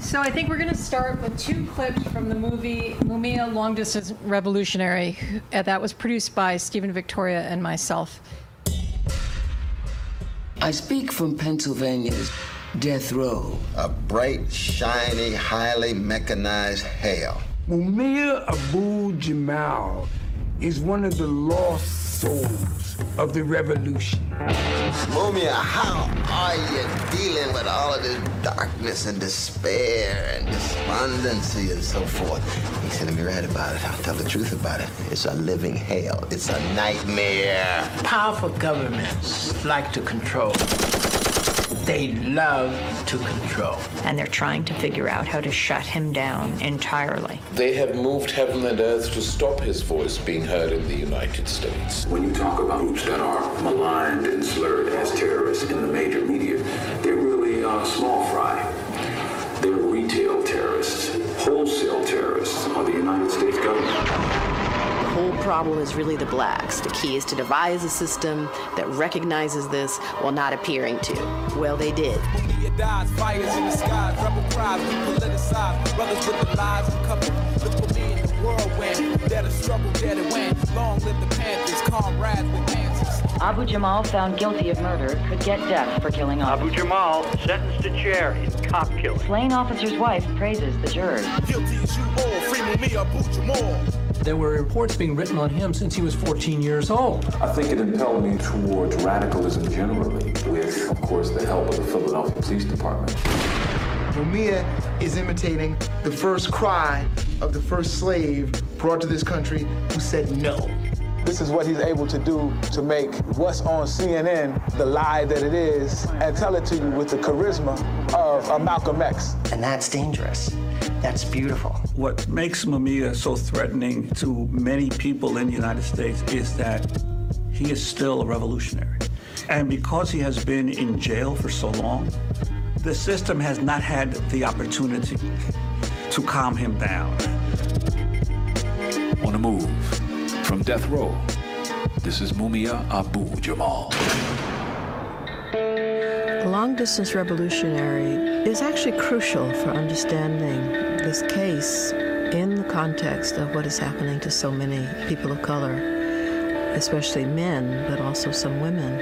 So I think we're going to start with two clips from the movie Mumia Long Distance Revolutionary. Uh, that was produced by Stephen Vittoria and myself. I speak from Pennsylvania's death row. A bright, shiny, highly mechanized hell. Mumia Abu Jamal is one of the lost souls of the revolution. Mumia, how are you dealing with all of this darkness and despair and despondency and so forth? He said, let me write about it. I'll tell the truth about it. It's a living hell. It's a nightmare. Powerful governments like to control. They love to control. And they're trying to figure out how to shut him down entirely. They have moved heaven and earth to stop his voice being heard in the United States. When you talk about groups that are maligned and slurred as terrorists in the major media, they're really uh, small fry. They're retail terrorists. Wholesale terrorists are the United States government whole problem is really the blacks. The key is to devise a system that recognizes this while not appearing to. Well, they did. Dies, fires in the skies, rebel cries, politicized, brothers with the lives and. Look for me in the whirlwind, dead a struggle, dead it went. Long live the Panthers, comrades with answers. Abu Jamal found guilty of murder could get death for killing officers. Abu Jamal sentenced to chair in cop killing. Slain officer's wife praises the jurors. Guilty as you all, free me Abu Jamal. There were reports being written on him since he was 14 years old. I think it impelled me towards radicalism generally, with, of course, the help of the Philadelphia Police Department. Mumia is imitating the first cry of the first slave brought to this country who said no. This is what he's able to do to make what's on CNN the lie that it is and tell it to you with the charisma of a Malcolm X. And that's dangerous. That's beautiful. What makes Mumia so threatening to many people in the United States is that he is still a revolutionary. And because he has been in jail for so long, the system has not had the opportunity to calm him down. On the move from death row, this is Mumia Abu Jamal. Long distance revolutionary is actually crucial for understanding this case in the context of what is happening to so many people of color, especially men, but also some women.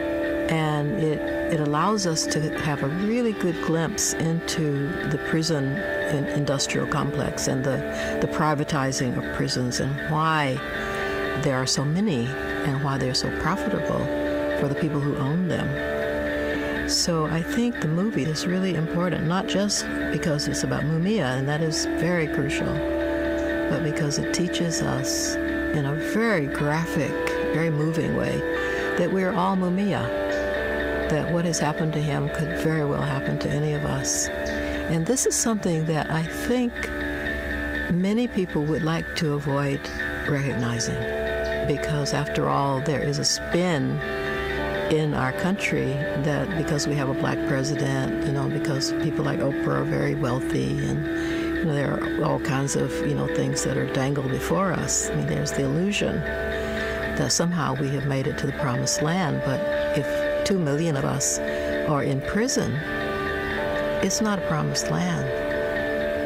And it, it allows us to have a really good glimpse into the prison industrial complex and the, the privatizing of prisons and why there are so many and why they're so profitable for the people who own them. So I think the movie is really important, not just because it's about Mumia, and that is very crucial, but because it teaches us in a very graphic, very moving way that we're all Mumia, that what has happened to him could very well happen to any of us. And this is something that I think many people would like to avoid recognizing because, after all, there is a spin in our country that because we have a black president, you know, because people like Oprah are very wealthy and you know, there are all kinds of, you know, things that are dangled before us. I mean, there's the illusion that somehow we have made it to the promised land, but if two million of us are in prison, it's not a promised land.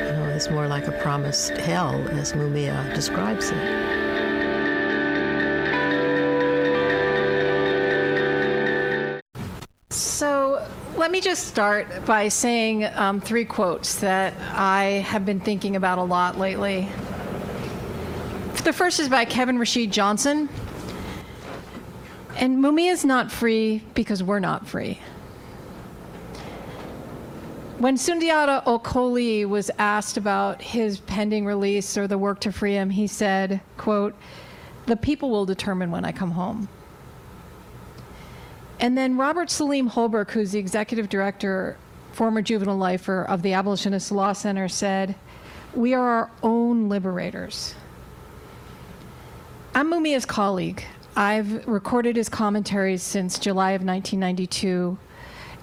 You know, it's more like a promised hell, as Mumia describes it. Let me just start by saying um, three quotes that I have been thinking about a lot lately. The first is by Kevin Rashid Johnson. And Mumia is not free because we're not free. When Sundiata Acoli was asked about his pending release or the work to free him, he said, quote, the people will determine when I come home. And then Robert Saleem Holbrook, who's the executive director, former juvenile lifer of the Abolitionist Law Center, said, We are our own liberators. I'm Mumia's colleague. I've recorded his commentaries since July of 1992.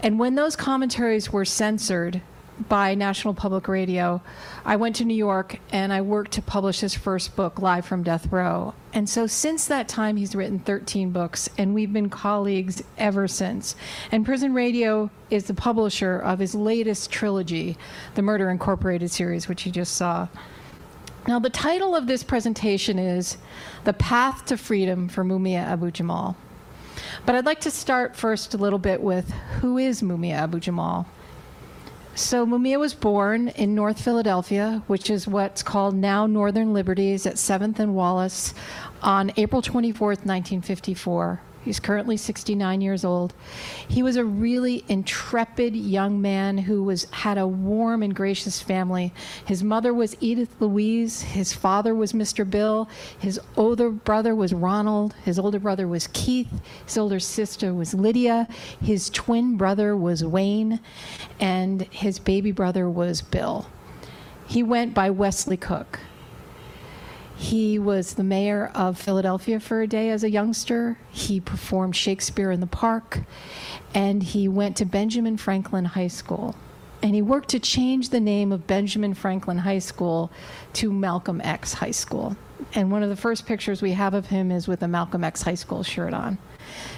And when those commentaries were censored by National Public Radio, I went to New York and I worked to publish his first book, Live from Death Row. And so since that time, he's written 13 books, and we've been colleagues ever since. And Prison Radio is the publisher of his latest trilogy, the Murder Incorporated series, which you just saw. Now, the title of this presentation is The Path to Freedom for Mumia Abu Jamal. But I'd like to start first a little bit with who is Mumia Abu Jamal? So Mumia was born in North Philadelphia, which is what's called now Northern Liberties at 7th and Wallace on April 24th, 1954. He's currently 69 years old. He was a really intrepid young man who was had a warm and gracious family. His mother was Edith Louise, his father was Mr. Bill, his older brother was Ronald, his older brother was Keith, his older sister was Lydia, his twin brother was Wayne, and his baby brother was Bill. He went by Wesley Cook. He was the mayor of Philadelphia for a day as a youngster. He performed Shakespeare in the Park, and he went to Benjamin Franklin High School. And he worked to change the name of Benjamin Franklin High School to Malcolm X High School. And one of the first pictures we have of him is with a Malcolm X High School shirt on.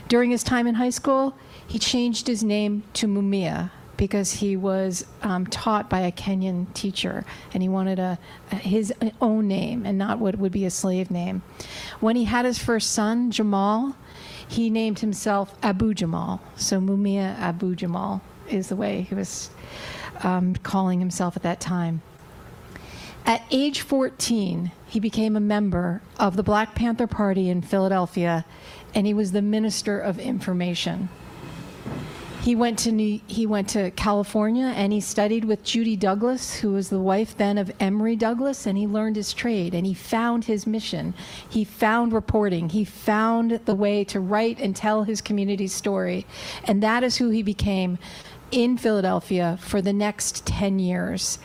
During his time in high school, he changed his name to Mumia, because he was um, taught by a Kenyan teacher and he wanted a, a, his own name and not what would be a slave name. When he had his first son, Jamal, he named himself Abu Jamal. So Mumia Abu Jamal is the way he was um, calling himself at that time. At age 14, he became a member of the Black Panther Party in Philadelphia and he was the Minister of Information. He went to New, he went to California and he studied with Judy Douglas, who was the wife then of Emory Douglas, and he learned his trade and he found his mission. He found reporting. He found the way to write and tell his community's story, and that is who he became in Philadelphia for the next 10 years.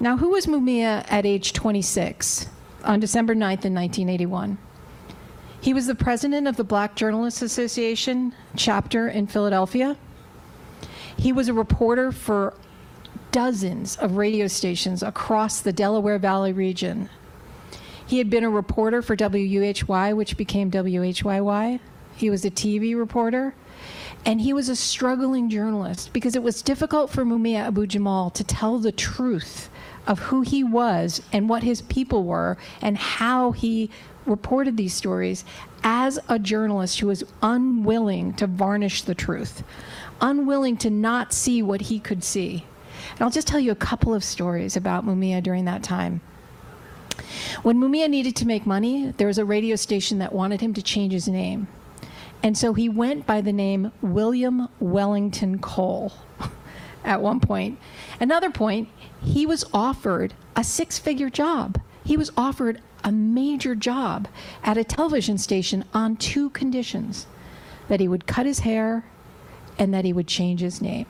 Now, who was Mumia at age 26 on December 9th in 1981? He was the president of the Black Journalists Association chapter in Philadelphia. He was a reporter for dozens of radio stations across the Delaware Valley region. He had been a reporter for WUHY, which became WHYY. He was a TV reporter. And he was a struggling journalist because it was difficult for Mumia Abu Jamal to tell the truth of who he was and what his people were and how he reported these stories as a journalist who was unwilling to varnish the truth, unwilling to not see what he could see. And I'll just tell you a couple of stories about Mumia during that time. When Mumia needed to make money, there was a radio station that wanted him to change his name. And so he went by the name William Wellington Cole at one point. Another point, he was offered a six figure job. He was offered a major job at a television station on two conditions that he would cut his hair and that he would change his name.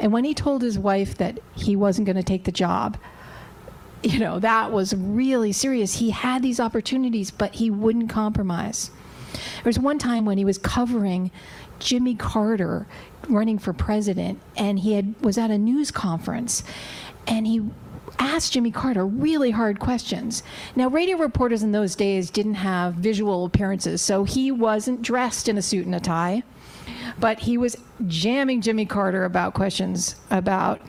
And when he told his wife that he wasn't going to take the job, you know, that was really serious. He had these opportunities, but he wouldn't compromise. There was one time when he was covering Jimmy Carter running for president, and he had was at a news conference, and he asked Jimmy Carter really hard questions. Now, radio reporters in those days didn't have visual appearances, so he wasn't dressed in a suit and a tie, but he was jamming Jimmy Carter about questions about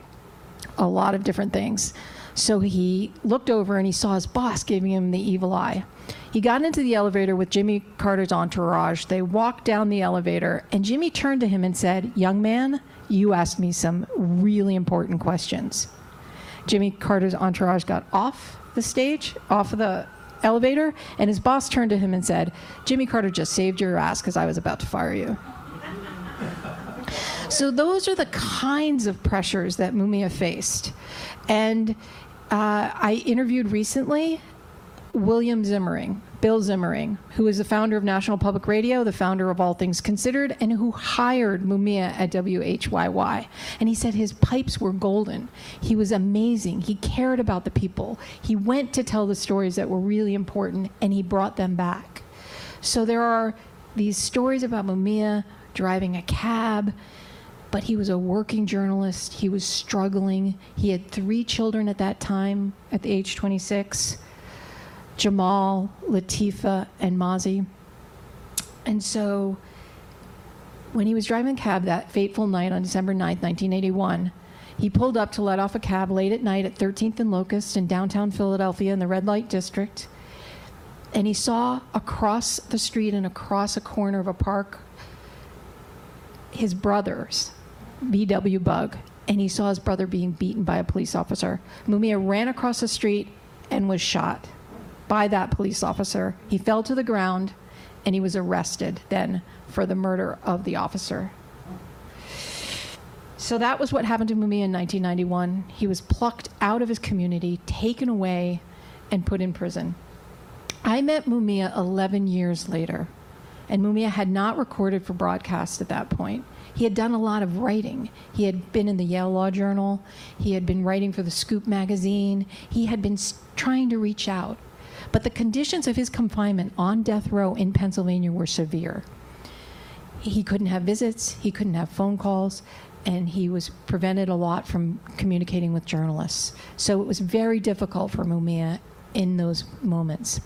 a lot of different things. So he looked over and he saw his boss giving him the evil eye. He got into the elevator with Jimmy Carter's entourage. They walked down the elevator, and Jimmy turned to him and said, Young man, you asked me some really important questions. Jimmy Carter's entourage got off the stage, off of the elevator, and his boss turned to him and said, Jimmy Carter just saved your ass because I was about to fire you. So, those are the kinds of pressures that Mumia faced. And uh, I interviewed recently William Siemering, Bill Siemering, who is the founder of National Public Radio, the founder of All Things Considered, and who hired Mumia at WHYY. And he said his pipes were golden. He was amazing. He cared about the people. He went to tell the stories that were really important, and he brought them back. So there are these stories about Mumia driving a cab but he was a working journalist. He was struggling. He had three children at that time, at the age 26 Jamal, Latifa, and Mazi. And so when he was driving cab that fateful night on December 9th, 1981, he pulled up to let off a cab late at night at 13th and Locust in downtown Philadelphia in the red light district. And he saw across the street and across a corner of a park his brothers, VW Bug, and he saw his brother being beaten by a police officer. Mumia ran across the street and was shot by that police officer. He fell to the ground and he was arrested then for the murder of the officer. So that was what happened to Mumia in 1991. He was plucked out of his community, taken away, and put in prison. I met Mumia 11 years later, and Mumia had not recorded for broadcast at that point. He had done a lot of writing. He had been in the Yale Law Journal, he had been writing for the Scoop magazine, he had been trying to reach out. But the conditions of his confinement on death row in Pennsylvania were severe. He couldn't have visits, he couldn't have phone calls, and he was prevented a lot from communicating with journalists. So it was very difficult for Mumia in those moments.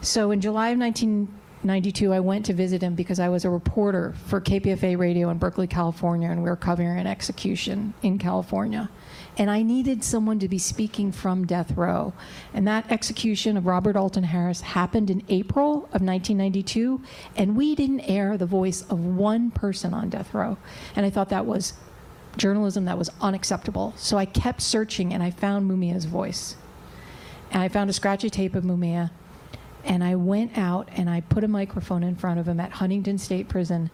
So in July of 1992, I went to visit him because I was a reporter for KPFA Radio in Berkeley, California, and we were covering an execution in California. And I needed someone to be speaking from death row. And that execution of Robert Alton Harris happened in April of 1992, and we didn't air the voice of one person on death row. And I thought that was journalism that was unacceptable. So I kept searching, and I found Mumia's voice. And I found a scratchy tape of Mumia, and I went out and I put a microphone in front of him at Huntingdon State Prison,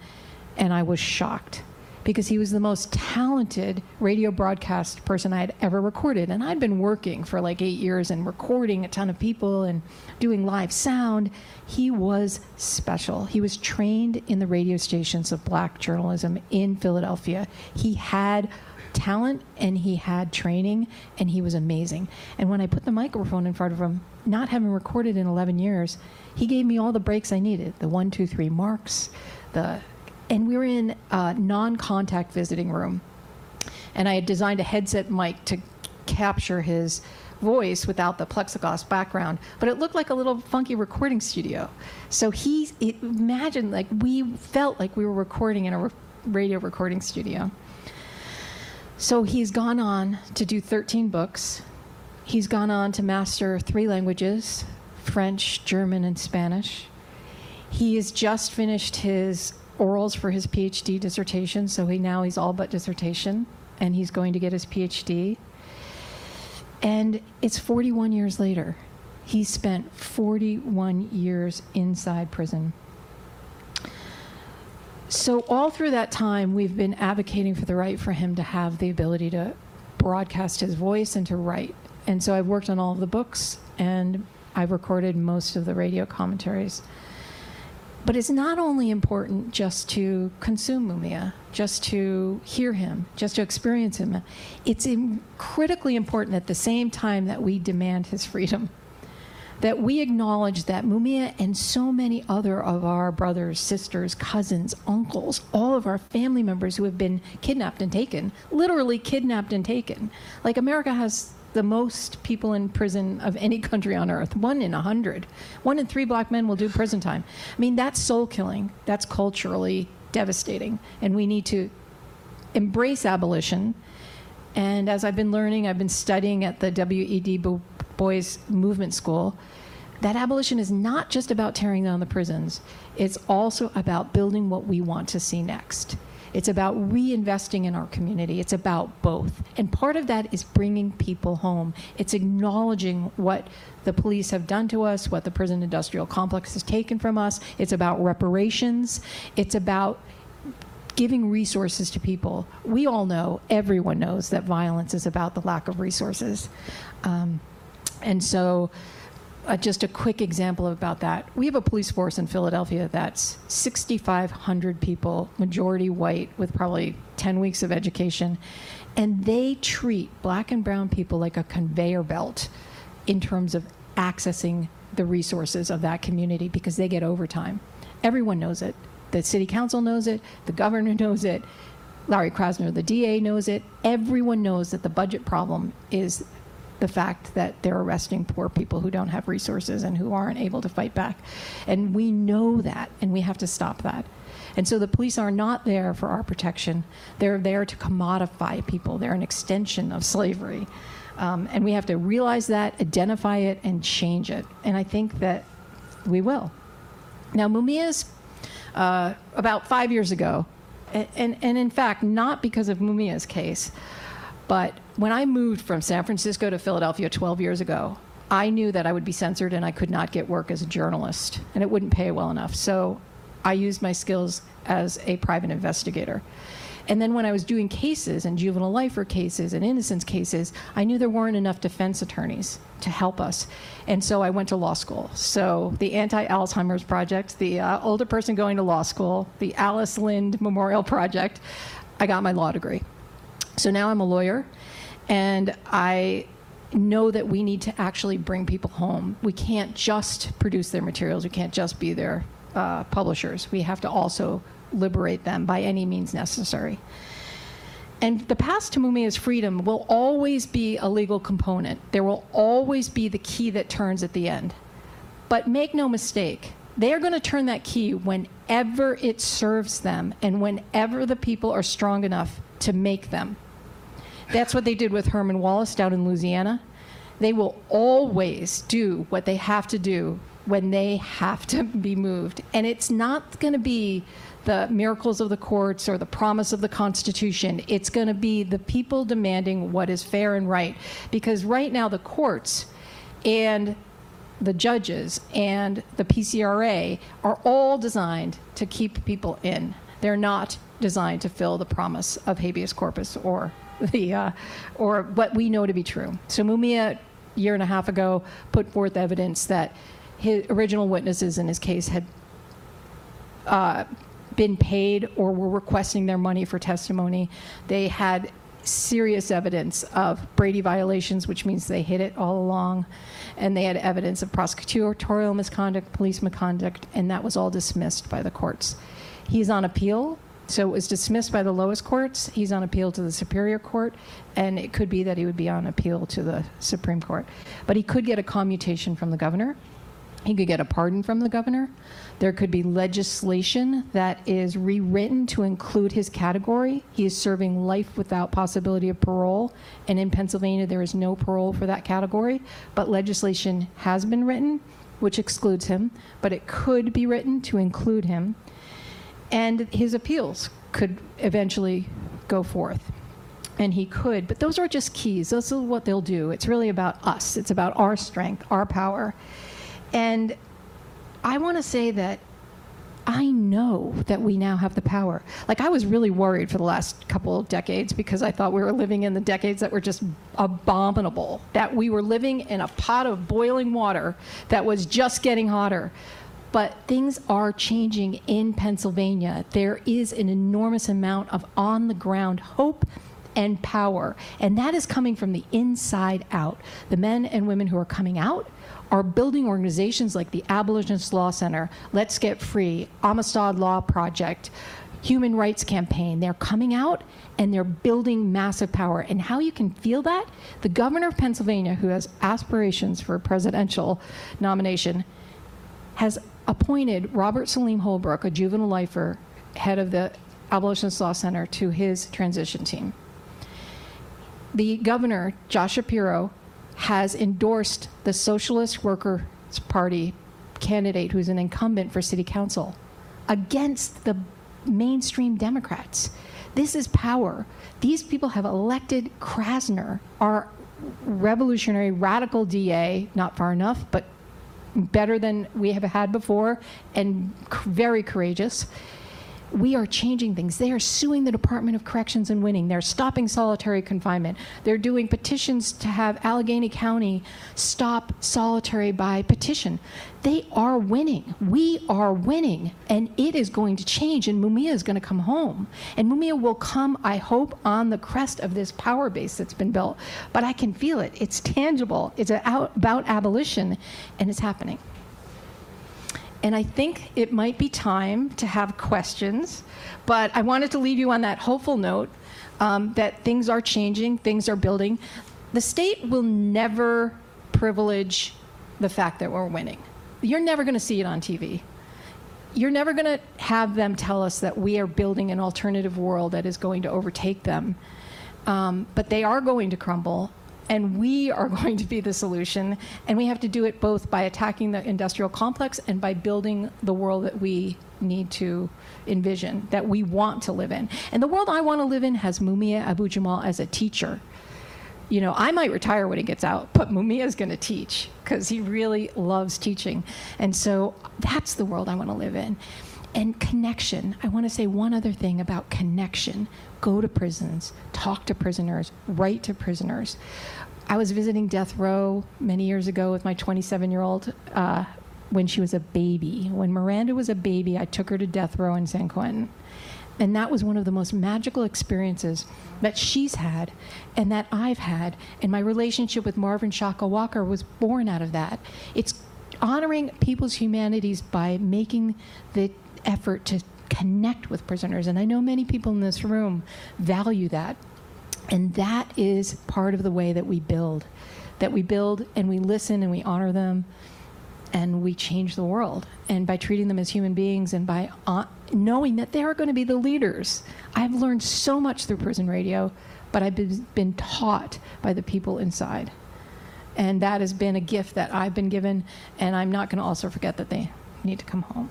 and I was shocked because he was the most talented radio broadcast person I had ever recorded. And I'd been working for like eight years and recording a ton of people and doing live sound. He was special. He was trained in the radio stations of black journalism in Philadelphia. He had talent and he had training and he was amazing. And when I put the microphone in front of him, not having recorded in 11 years, he gave me all the breaks I needed the one, two, three marks, the and we were in a non-contact visiting room. And i had designed a headset mic to capture his voice without the plexiglass background but it looked like a little funky recording studio. So he it, imagine like we felt like we were recording in a re- radio recording studio. So he's gone on to do 13 books. He's gone on to master three languages french german and spanish. He has just finished his orals for his PhD dissertation, so he now he's all but dissertation, and he's going to get his PhD. And it's 41 years later. He spent 41 years inside prison. So, all through that time, we've been advocating for the right for him to have the ability to broadcast his voice and to write. And so, I've worked on all of the books and I've recorded most of the radio commentaries. But it's not only important just to consume Mumia, just to hear him, just to experience him. It's critically important at the same time that we demand his freedom. That we acknowledge that Mumia and so many other of our brothers, sisters, cousins, uncles, all of our family members who have been kidnapped and taken, literally kidnapped and taken. Like America has the most people in prison of any country on earth. One in a hundred. One in three black men will do prison time. I mean, that's soul killing. That's culturally devastating. And we need to embrace abolition. And as I've been learning, I've been studying at the W.E.B. Du Bois Movement School. That abolition is not just about tearing down the prisons, it's also about building what we want to see next. It's about reinvesting in our community. It's about both. And part of that is bringing people home. It's acknowledging what the police have done to us, what the prison industrial complex has taken from us. It's about reparations. It's about giving resources to people. We all know, everyone knows, that violence is about the lack of resources. Um, and so, uh, just a quick example about that. We have a police force in Philadelphia that's 6,500 people, majority white, with probably 10 weeks of education. And they treat black and brown people like a conveyor belt in terms of accessing the resources of that community because they get overtime. Everyone knows it. The city council knows it, the governor knows it. Larry Krasner, the DA, knows it. Everyone knows that the budget problem is the fact that they're arresting poor people who don't have resources and who aren't able to fight back. And we know that, and we have to stop that. And so the police are not there for our protection. They're there to commodify people. They're an extension of slavery. Um, and we have to realize that, identify it, and change it. And I think that we will. Now, Mumia's, uh, about five years ago, and, and, and in fact, not because of Mumia's case, but when I moved from San Francisco to Philadelphia 12 years ago, I knew that I would be censored and I could not get work as a journalist, and it wouldn't pay well enough. So I used my skills as a private investigator. And then when I was doing cases and juvenile lifer cases and innocence cases, I knew there weren't enough defense attorneys to help us. And so I went to law school. So the Anti Alzheimer's Project, the uh, older person going to law school, the Alice Lind Memorial Project, I got my law degree. So now I'm a lawyer and I know that we need to actually bring people home. We can't just produce their materials, we can't just be their uh, publishers. We have to also liberate them by any means necessary. And the path to Mumia's freedom will always be a legal component. There will always be the key that turns at the end. But make no mistake, they are going to turn that key whenever it serves them and whenever the people are strong enough to make them. That's what they did with Herman Wallace down in Louisiana. They will always do what they have to do when they have to be moved. And it's not going to be the miracles of the courts or the promise of the Constitution. It's going to be the people demanding what is fair and right. Because right now, the courts and the judges and the PCRA are all designed to keep people in. They're not designed to fill the promise of habeas corpus or the uh, or what we know to be true. So Mumia, a year and a half ago, put forth evidence that his original witnesses in his case had uh, been paid or were requesting their money for testimony. They had serious evidence of Brady violations, which means they hid it all along. And they had evidence of prosecutorial misconduct, police misconduct, and that was all dismissed by the courts. He's on appeal, so it was dismissed by the lowest courts. He's on appeal to the Superior Court, and it could be that he would be on appeal to the Supreme Court. But he could get a commutation from the governor. He could get a pardon from the governor. There could be legislation that is rewritten to include his category. He is serving life without possibility of parole. And in Pennsylvania, there is no parole for that category. But legislation has been written, which excludes him. But it could be written to include him. And his appeals could eventually go forth. And he could. But those are just keys. Those are what they'll do. It's really about us, it's about our strength, our power. And I want to say that I know that we now have the power. Like, I was really worried for the last couple of decades because I thought we were living in the decades that were just abominable, that we were living in a pot of boiling water that was just getting hotter. But things are changing in Pennsylvania. There is an enormous amount of on the ground hope and power. And that is coming from the inside out. The men and women who are coming out are building organizations like the Abolitionist Law Center, Let's Get Free, Amistad Law Project, Human Rights Campaign. They're coming out and they're building massive power. And how you can feel that? The governor of Pennsylvania, who has aspirations for a presidential nomination, has appointed Robert Saleem Holbrook, a juvenile lifer, head of the Abolitionist Law Center, to his transition team. The governor, Josh Shapiro, has endorsed the Socialist Workers Party candidate who's an incumbent for city council against the mainstream Democrats. This is power. These people have elected Krasner, our revolutionary radical DA, not far enough, but better than we have had before and very courageous we are changing things. They are suing the Department of Corrections and winning. They're stopping solitary confinement. They're doing petitions to have Allegheny County stop solitary by petition. They are winning. We are winning. And it is going to change. And Mumia is going to come home. And Mumia will come, I hope, on the crest of this power base that's been built. But I can feel it. It's tangible. It's about abolition, and it's happening. And I think it might be time to have questions, but I wanted to leave you on that hopeful note um, that things are changing, things are building. The state will never privilege the fact that we're winning. You're never going to see it on TV. You're never going to have them tell us that we are building an alternative world that is going to overtake them. Um, but they are going to crumble, and we are going to be the solution. And we have to do it both by attacking the industrial complex and by building the world that we need to envision, that we want to live in. And the world I want to live in has Mumia Abu Jamal as a teacher. You know, I might retire when he gets out, but Mumia is going to teach because he really loves teaching. And so that's the world I want to live in. And connection. I want to say one other thing about connection. Go to prisons, talk to prisoners, write to prisoners. I was visiting death row many years ago with my 27 year old uh, when she was a baby. When Miranda was a baby, I took her to death row in San Quentin. And that was one of the most magical experiences that she's had and that I've had. And my relationship with Marvin Shaka Walker was born out of that. It's honoring people's humanities by making the effort to connect with prisoners. And I know many people in this room value that. And that is part of the way that we build. That we build and we listen and we honor them and we change the world. And by treating them as human beings and by uh, knowing that they are going to be the leaders. I've learned so much through prison radio, but I've been, been taught by the people inside. And that has been a gift that I've been given, and I'm not going to also forget that they need to come home.